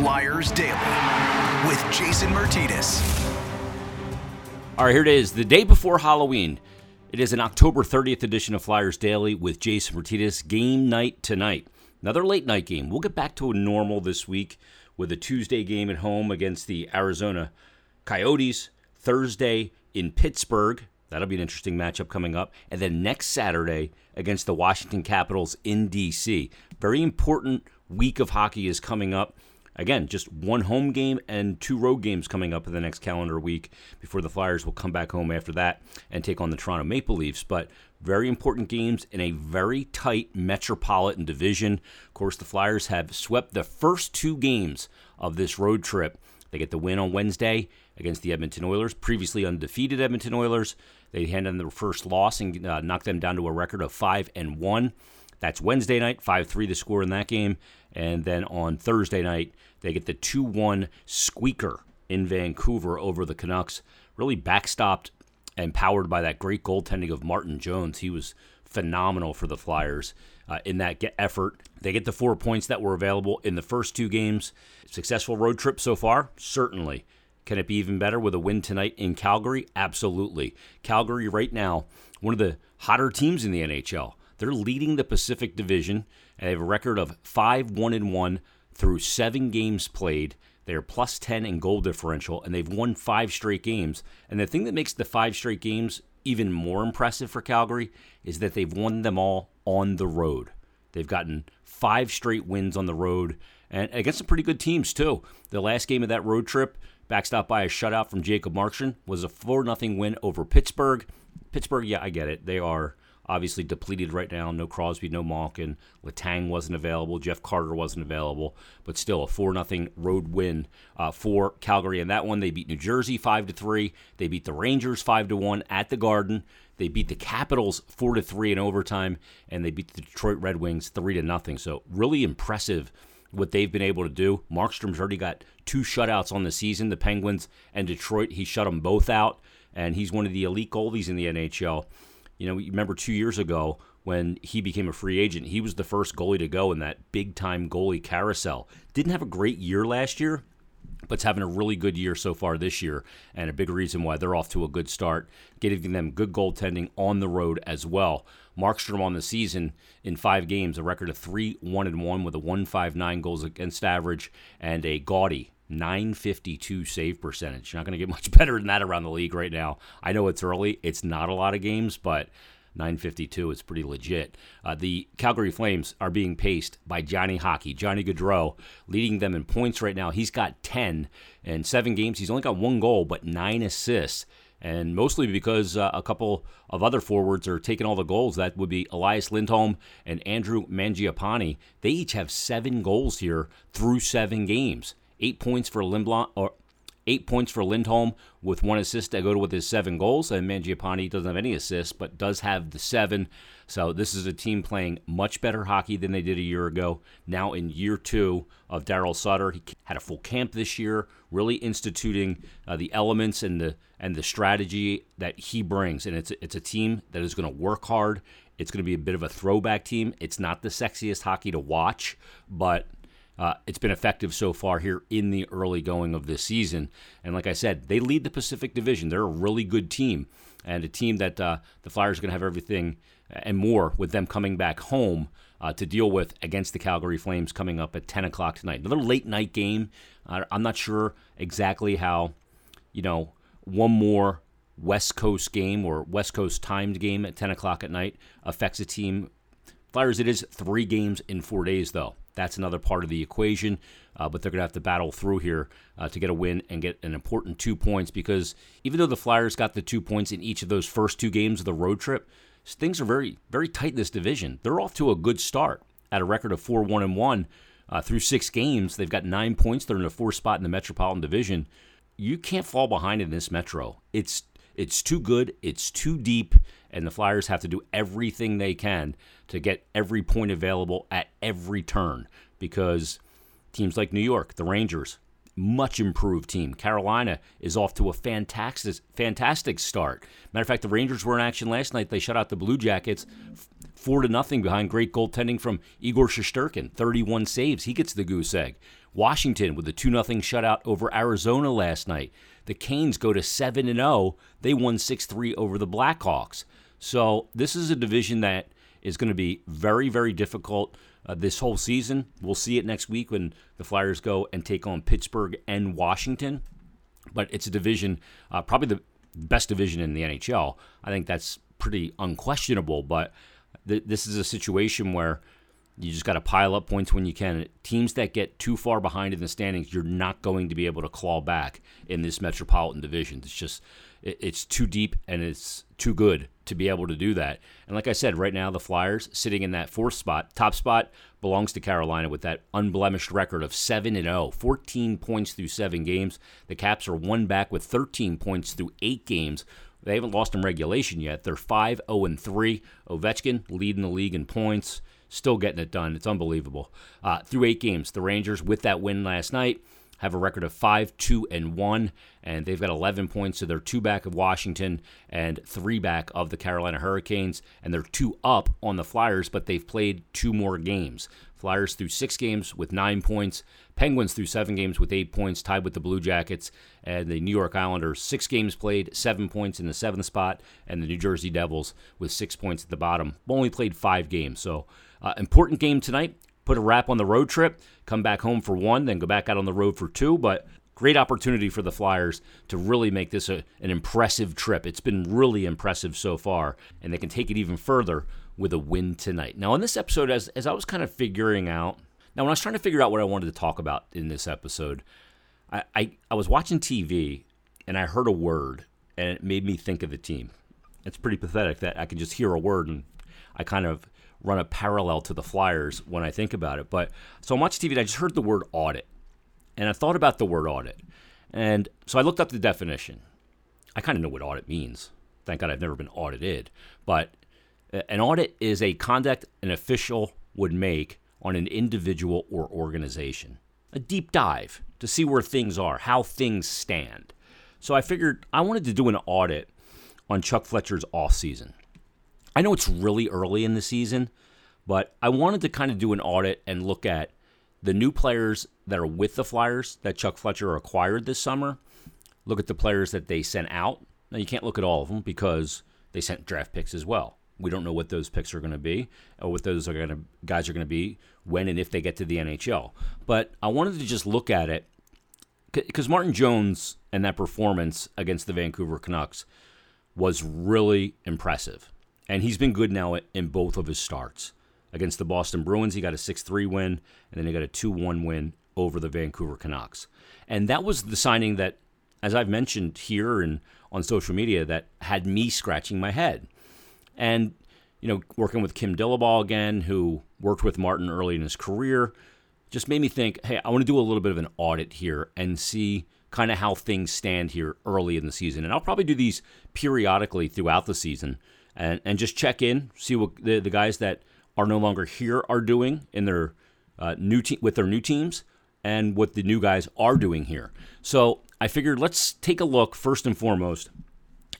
Flyers Daily with Jason Martinez. All right, here it is, the day before Halloween. It is an October 30th edition of Flyers Daily with Jason Martinez. Game night tonight. Another late night game. We'll get back to a normal this week with a Tuesday game at home against the Arizona Coyotes. Thursday in Pittsburgh. That'll be an interesting matchup coming up. And then next Saturday against the Washington Capitals in D.C. Very important week of hockey is coming up. Again, just one home game and two road games coming up in the next calendar week before the Flyers will come back home after that and take on the Toronto Maple Leafs. But very important games in a very tight metropolitan division. Of course, the Flyers have swept the first two games of this road trip. They get the win on Wednesday against the Edmonton Oilers, previously undefeated Edmonton Oilers. They hand them their first loss and uh, knock them down to a record of five and one. That's Wednesday night, five three the score in that game, and then on Thursday night they get the two one squeaker in Vancouver over the Canucks. Really backstopped and powered by that great goaltending of Martin Jones. He was phenomenal for the Flyers uh, in that effort. They get the four points that were available in the first two games. Successful road trip so far? Certainly. Can it be even better with a win tonight in Calgary? Absolutely. Calgary, right now, one of the hotter teams in the NHL. They're leading the Pacific Division, and they have a record of 5 1 and 1 through seven games played. They are plus 10 in goal differential, and they've won five straight games. And the thing that makes the five straight games even more impressive for Calgary is that they've won them all on the road. They've gotten five straight wins on the road and against some pretty good teams, too. The last game of that road trip, backstopped by a shutout from Jacob Markstrom, was a 4 0 win over Pittsburgh. Pittsburgh, yeah, I get it. They are obviously depleted right now. No Crosby, no Malkin. Letang wasn't available. Jeff Carter wasn't available. But still, a 4 0 road win uh, for Calgary. And that one, they beat New Jersey 5 to 3. They beat the Rangers 5 to 1 at the Garden. They beat the Capitals 4 to 3 in overtime. And they beat the Detroit Red Wings 3 to nothing. So, really impressive what they've been able to do. Markstrom's already got two shutouts on the season. The Penguins and Detroit, he shut them both out, and he's one of the elite goalies in the NHL. You know, remember two years ago when he became a free agent, he was the first goalie to go in that big time goalie carousel. Didn't have a great year last year, but's having a really good year so far this year, and a big reason why they're off to a good start, giving them good goaltending on the road as well. Markstrom on the season in five games, a record of three one and one with a one five nine goals against average and a gaudy 952 save percentage. You're Not going to get much better than that around the league right now. I know it's early; it's not a lot of games, but 952 is pretty legit. Uh, the Calgary Flames are being paced by Johnny Hockey. Johnny Gaudreau leading them in points right now. He's got 10 in seven games. He's only got one goal, but nine assists. And mostly because uh, a couple of other forwards are taking all the goals. That would be Elias Lindholm and Andrew Mangiapane. They each have seven goals here through seven games. Eight points for Lindblom, or eight points for Lindholm with one assist to go with his seven goals. And Mangiapane doesn't have any assists, but does have the seven. So this is a team playing much better hockey than they did a year ago. Now in year two of Daryl Sutter, he had a full camp this year, really instituting uh, the elements and the and the strategy that he brings. And it's it's a team that is going to work hard. It's going to be a bit of a throwback team. It's not the sexiest hockey to watch, but uh, it's been effective so far here in the early going of this season. And like I said, they lead the Pacific Division. They're a really good team and a team that uh, the Flyers are going to have everything and more with them coming back home uh, to deal with against the Calgary Flames coming up at 10 o'clock tonight. Another late night game. Uh, I'm not sure exactly how, you know, one more West Coast game or West Coast timed game at 10 o'clock at night affects a team. Flyers, it is three games in four days, though. That's another part of the equation, uh, but they're going to have to battle through here uh, to get a win and get an important two points because even though the Flyers got the two points in each of those first two games of the road trip, things are very, very tight in this division. They're off to a good start at a record of 4 1 and 1 uh, through six games. They've got nine points. They're in a four spot in the Metropolitan Division. You can't fall behind in this Metro. It's it's too good. It's too deep and the Flyers have to do everything they can to get every point available at every turn because teams like New York, the Rangers, much improved team. Carolina is off to a fantastic fantastic start. Matter of fact, the Rangers were in action last night. They shut out the Blue Jackets four to nothing behind great goaltending from Igor Shesterkin, 31 saves. He gets the goose egg. Washington with a 2 0 shutout over Arizona last night. The Canes go to 7 and 0. They won 6 3 over the Blackhawks. So this is a division that is going to be very, very difficult uh, this whole season. We'll see it next week when the Flyers go and take on Pittsburgh and Washington. But it's a division, uh, probably the best division in the NHL. I think that's pretty unquestionable. But th- this is a situation where you just got to pile up points when you can. Teams that get too far behind in the standings, you're not going to be able to claw back in this Metropolitan Division. It's just it's too deep and it's too good to be able to do that. And like I said, right now the Flyers sitting in that fourth spot, top spot belongs to Carolina with that unblemished record of 7 and 0, 14 points through 7 games. The Caps are one back with 13 points through 8 games. They haven't lost in regulation yet. They're 5 0 and 3. Ovechkin leading the league in points still getting it done. It's unbelievable. Uh, through eight games, the Rangers, with that win last night, have a record of 5 2 and 1, and they've got 11 points, so they're two back of Washington and three back of the Carolina Hurricanes, and they're two up on the Flyers, but they've played two more games. Flyers through six games with nine points. Penguins through seven games with eight points, tied with the Blue Jackets. And the New York Islanders, six games played, seven points in the seventh spot. And the New Jersey Devils with six points at the bottom. Only played five games. So uh, important game tonight. Put a wrap on the road trip, come back home for one, then go back out on the road for two. But great opportunity for the Flyers to really make this a, an impressive trip. It's been really impressive so far, and they can take it even further with a win tonight. Now, in this episode, as, as I was kind of figuring out, now when I was trying to figure out what I wanted to talk about in this episode, I, I, I was watching TV and I heard a word, and it made me think of the team. It's pretty pathetic that I can just hear a word and I kind of run a parallel to the Flyers when I think about it. But so I'm watching TV and I just heard the word audit. And I thought about the word audit. And so I looked up the definition. I kind of know what audit means. Thank God I've never been audited. But an audit is a conduct an official would make on an individual or organization. A deep dive to see where things are, how things stand. So I figured I wanted to do an audit on Chuck Fletcher's off season. I know it's really early in the season, but I wanted to kind of do an audit and look at the new players that are with the Flyers that Chuck Fletcher acquired this summer. Look at the players that they sent out. Now, you can't look at all of them because they sent draft picks as well. We don't know what those picks are going to be or what those are going to guys are going to be when and if they get to the NHL. But I wanted to just look at it because Martin Jones and that performance against the Vancouver Canucks was really impressive. And he's been good now in both of his starts. Against the Boston Bruins, he got a 6 3 win, and then he got a 2 1 win over the Vancouver Canucks. And that was the signing that, as I've mentioned here and on social media, that had me scratching my head. And, you know, working with Kim Dillabaugh again, who worked with Martin early in his career, just made me think, hey, I want to do a little bit of an audit here and see kind of how things stand here early in the season. And I'll probably do these periodically throughout the season and, and just check in, see what the, the guys that are no longer here are doing in their uh, new te- with their new teams and what the new guys are doing here. So I figured let's take a look first and foremost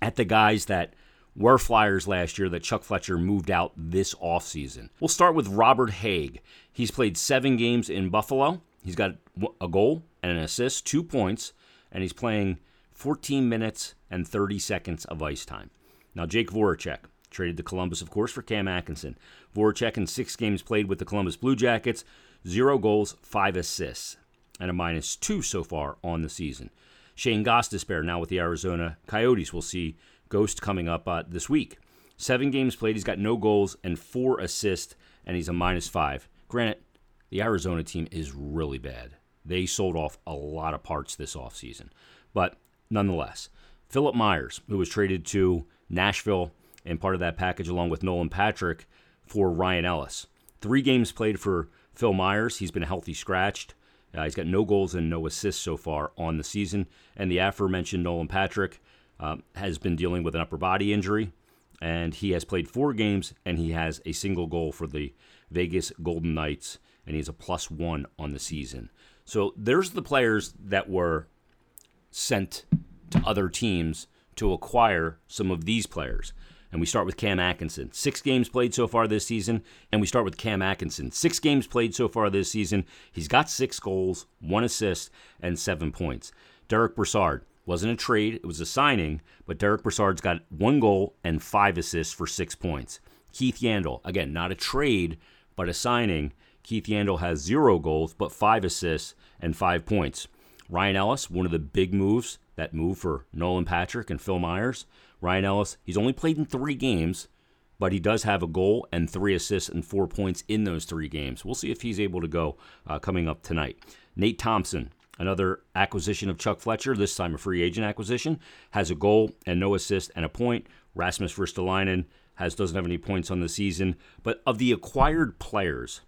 at the guys that were Flyers last year that Chuck Fletcher moved out this offseason. We'll start with Robert Hägg. He's played seven games in Buffalo. He's got a goal and an assist, two points, and he's playing 14 minutes and 30 seconds of ice time. Now, Jake Voracek traded to Columbus, of course, for Cam Atkinson. Voracek in six games played with the Columbus Blue Jackets, zero goals, five assists, and a minus two so far on the season. Shane Gostisbehere now with the Arizona Coyotes. We'll see Ghost coming up uh, this week. Seven games played, he's got no goals and four assists, and he's a minus five. Granted, the Arizona team is really bad. They sold off a lot of parts this offseason. But nonetheless, Philip Myers, who was traded to Nashville, and part of that package, along with Nolan Patrick, for Ryan Ellis. Three games played for Phil Myers. He's been healthy scratched. Uh, he's got no goals and no assists so far on the season. And the aforementioned Nolan Patrick um, has been dealing with an upper body injury, and he has played four games and he has a single goal for the Vegas Golden Knights, and he's a plus one on the season. So there's the players that were sent to other teams to acquire some of these players. And we start with Cam Atkinson. Six games played so far this season. And we start with Cam Atkinson. Six games played so far this season. He's got six goals, one assist, and seven points. Derek Brassard wasn't a trade, it was a signing, but Derek Brassard's got one goal and five assists for six points. Keith Yandle, again, not a trade, but a signing. Keith Yandle has zero goals, but five assists and five points. Ryan Ellis, one of the big moves, that move for Nolan Patrick and Phil Myers. Ryan Ellis, he's only played in three games, but he does have a goal and three assists and four points in those three games. We'll see if he's able to go uh, coming up tonight. Nate Thompson, another acquisition of Chuck Fletcher, this time a free agent acquisition, has a goal and no assist and a point. Rasmus Ristolainen has doesn't have any points on the season, but of the acquired players,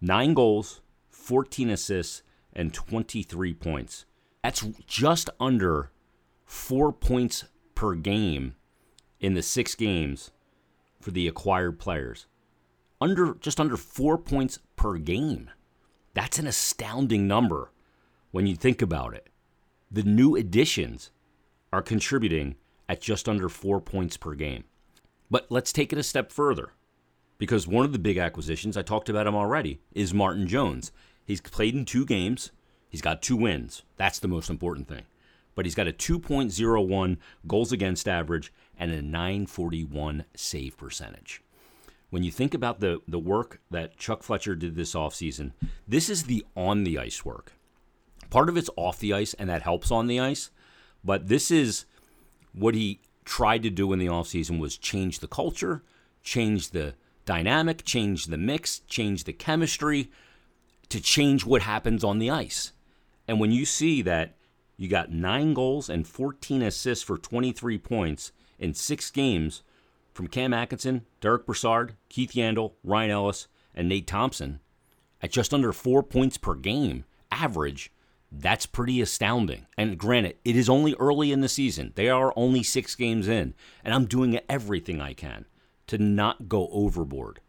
nine goals, 14 assists, and 23 points. That's just under four points per game in the six games for the acquired players. Under just under four points per game. That's an astounding number when you think about it. The new additions are contributing at just under four points per game. But let's take it a step further because one of the big acquisitions, I talked about him already, is Martin Jones. He's played in two games, he's got two wins. That's the most important thing. But he's got a 2.01 goals against average and a 941 save percentage. When you think about the, the work that Chuck Fletcher did this offseason, this is the on the ice work. Part of it's off the ice, and that helps on the ice. But this is what he tried to do in the offseason was change the culture, change the dynamic, change the mix, change the chemistry to change what happens on the ice. And when you see that you got nine goals and 14 assists for 23 points in six games from Cam Atkinson, Derek Brassard, Keith Yandle, Ryan Ellis, and Nate Thompson at just under four points per game average. That's pretty astounding. And granted, it is only early in the season. They are only six games in. And I'm doing everything I can to not go overboard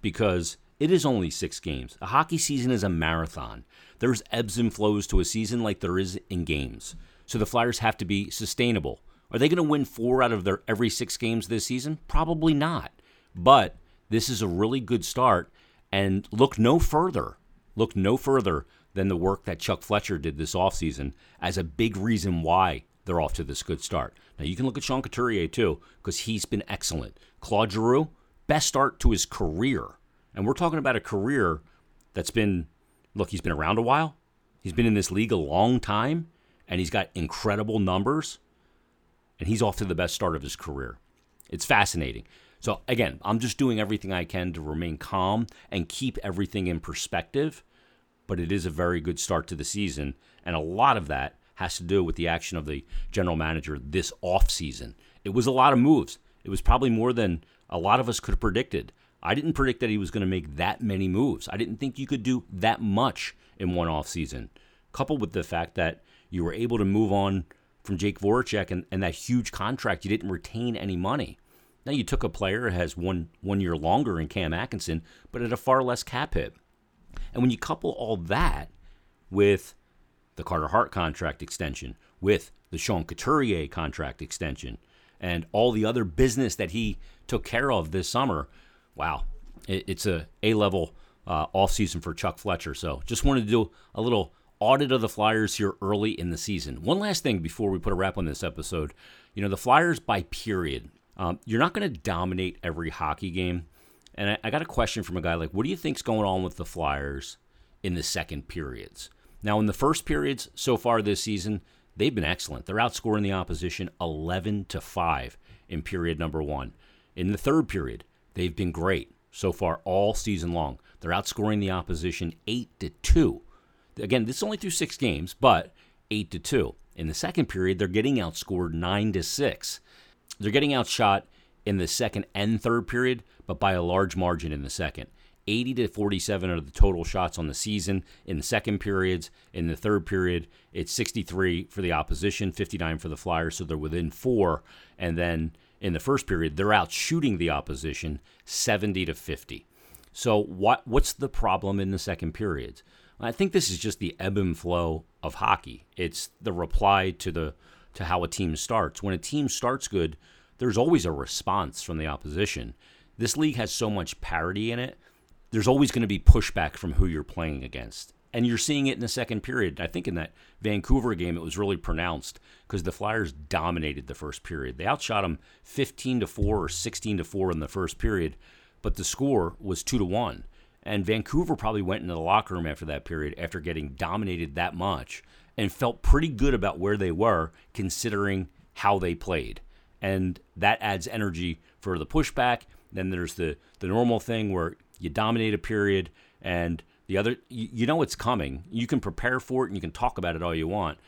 because it is only six games. A hockey season is a marathon. There's ebbs and flows to a season like there is in games. So the Flyers have to be sustainable. Are they going to win four out of their every six games this season? Probably not. But this is a really good start. And look no further. Look no further than the work that Chuck Fletcher did this offseason as a big reason why they're off to this good start. Now, you can look at Sean Couturier too, because he's been excellent. Claude Giroux, best start to his career. And we're talking about a career that's been, look, he's been around a while. He's been in this league a long time, and he's got incredible numbers, and he's off to the best start of his career. It's fascinating. So, again, I'm just doing everything I can to remain calm and keep everything in perspective but it is a very good start to the season. And a lot of that has to do with the action of the general manager this offseason. It was a lot of moves. It was probably more than a lot of us could have predicted. I didn't predict that he was going to make that many moves. I didn't think you could do that much in one offseason, coupled with the fact that you were able to move on from Jake Voracek and, and that huge contract. You didn't retain any money. Now you took a player who has one one year longer in Cam Atkinson, but at a far less cap hit. And when you couple all that with the Carter Hart contract extension, with the Sean Couturier contract extension, and all the other business that he took care of this summer, wow, it's a A level uh, offseason for Chuck Fletcher. So just wanted to do a little audit of the Flyers here early in the season. One last thing before we put a wrap on this episode. You know, the Flyers by period. Um, you're not going to dominate every hockey game. And I, I got a question from a guy like, what do you think's going on with the Flyers in the second periods? Now, in the first periods so far this season, they've been excellent. They're outscoring the opposition 11 to 5 in period number 1. In the third period, they've been great so far all season long. They're outscoring the opposition 8 to 2. Again, this is only through 6 games, but 8 to 2. In the second period, they're getting outscored 9 to 6. They're getting outshot in the second and third period, but by a large margin in the second. 80 to 47 are the total shots on the season in the second periods. In the third period, it's 63 for the opposition, 59 for the Flyers, so they're within four. And then in the first period, they're out shooting the opposition 70 to 50. So what what's the problem in the second periods? I think this is just the ebb and flow of hockey. It's the reply to the to how a team starts. When a team starts good, there's always a response from the opposition. This league has so much parity in it. There's always going to be pushback from who you're playing against. And you're seeing it in the second period. I think in that Vancouver game, it was really pronounced because the Flyers dominated the first period. They outshot them 15 to 4 or 16 to 4 in the first period, but the score was 2 to 1. And Vancouver probably went into the locker room after that period after getting dominated that much and felt pretty good about where they were considering how they played. And that adds energy for the pushback. Then there's the, the normal thing where you dominate a period and the other, you, you know it's coming. You can prepare for it and you can talk about it all you want,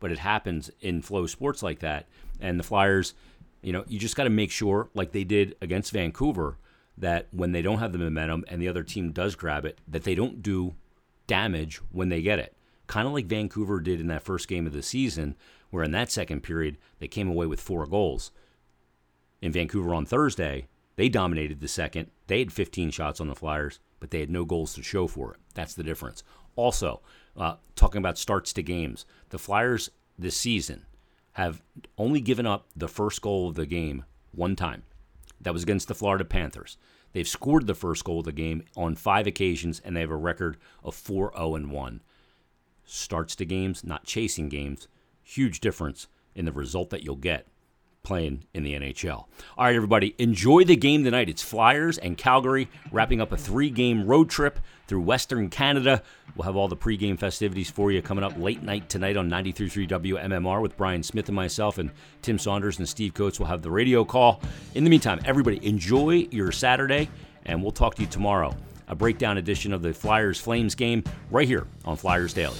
but it happens in flow sports like that. And the Flyers, you know, you just got to make sure, like they did against Vancouver, that when they don't have the momentum and the other team does grab it, that they don't do damage when they get it. Kind of like Vancouver did in that first game of the season, where in that second period, they came away with four goals. In Vancouver on Thursday, they dominated the second. They had 15 shots on the Flyers, but they had no goals to show for it. That's the difference. Also, uh, talking about starts to games, the Flyers this season have only given up the first goal of the game one time. That was against the Florida Panthers. They've scored the first goal of the game on five occasions, and they have a record of 4 0 1. Starts to games, not chasing games. Huge difference in the result that you'll get playing in the NHL. All right, everybody, enjoy the game tonight. It's Flyers and Calgary wrapping up a three game road trip through Western Canada. We'll have all the pregame festivities for you coming up late night tonight on 93.3 WMMR with Brian Smith and myself, and Tim Saunders and Steve Coates will have the radio call. In the meantime, everybody, enjoy your Saturday, and we'll talk to you tomorrow. A breakdown edition of the Flyers Flames game right here on Flyers Daily.